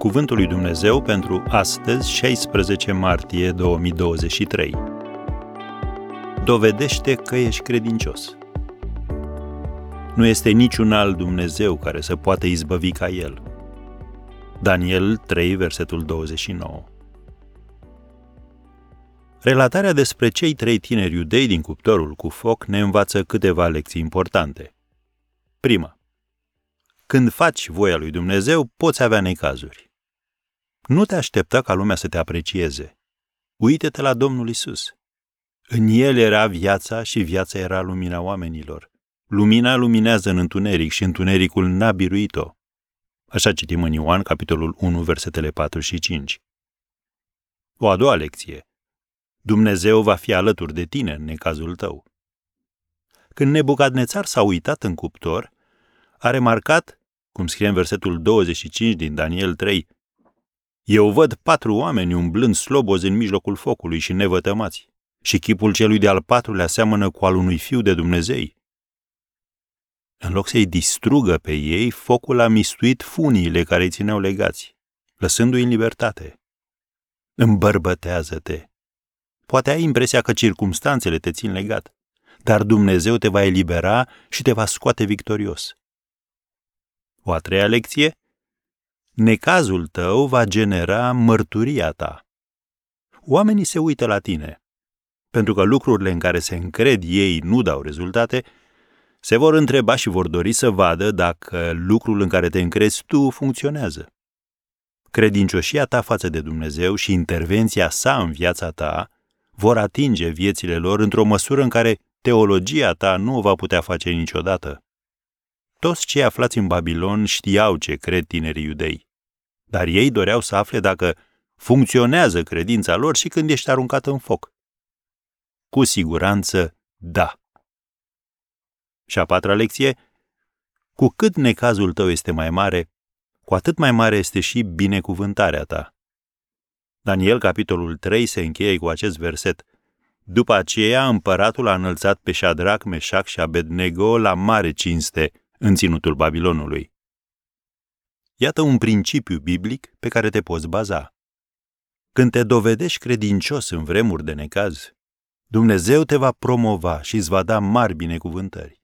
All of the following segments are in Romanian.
Cuvântul lui Dumnezeu pentru astăzi, 16 martie 2023. Dovedește că ești credincios. Nu este niciun alt Dumnezeu care să poată izbăvi ca El. Daniel 3, versetul 29. Relatarea despre cei trei tineri iudei din cuptorul cu foc ne învață câteva lecții importante. Prima. Când faci voia lui Dumnezeu, poți avea necazuri. Nu te aștepta ca lumea să te aprecieze. Uită-te la Domnul Isus. În el era viața și viața era lumina oamenilor. Lumina luminează în întuneric și întunericul n-a biruit-o. Așa citim în Ioan, capitolul 1, versetele 4 și 5. O a doua lecție. Dumnezeu va fi alături de tine în necazul tău. Când Nebucadnețar s-a uitat în cuptor, a remarcat, cum scrie în versetul 25 din Daniel 3, eu văd patru oameni umblând slobozi în mijlocul focului și nevătămați, și chipul celui de-al patrulea seamănă cu al unui fiu de Dumnezei. În loc să-i distrugă pe ei, focul a mistuit funiile care îi țineau legați, lăsându-i în libertate. Îmbărbătează-te! Poate ai impresia că circumstanțele te țin legat, dar Dumnezeu te va elibera și te va scoate victorios. O a treia lecție necazul tău va genera mărturia ta. Oamenii se uită la tine. Pentru că lucrurile în care se încred ei nu dau rezultate, se vor întreba și vor dori să vadă dacă lucrul în care te încrezi tu funcționează. Credincioșia ta față de Dumnezeu și intervenția sa în viața ta vor atinge viețile lor într-o măsură în care teologia ta nu o va putea face niciodată. Toți cei aflați în Babilon știau ce cred tinerii iudei dar ei doreau să afle dacă funcționează credința lor și când ești aruncat în foc. Cu siguranță, da. Și a patra lecție, cu cât necazul tău este mai mare, cu atât mai mare este și binecuvântarea ta. Daniel, capitolul 3, se încheie cu acest verset. După aceea, împăratul a înălțat pe Shadrach, Meșac și Abednego la mare cinste în ținutul Babilonului. Iată un principiu biblic pe care te poți baza. Când te dovedești credincios în vremuri de necaz, Dumnezeu te va promova și îți va da mari binecuvântări.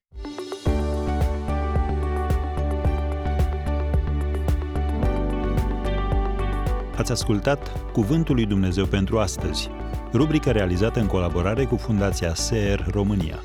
Ați ascultat Cuvântul lui Dumnezeu pentru astăzi, rubrica realizată în colaborare cu Fundația SER România.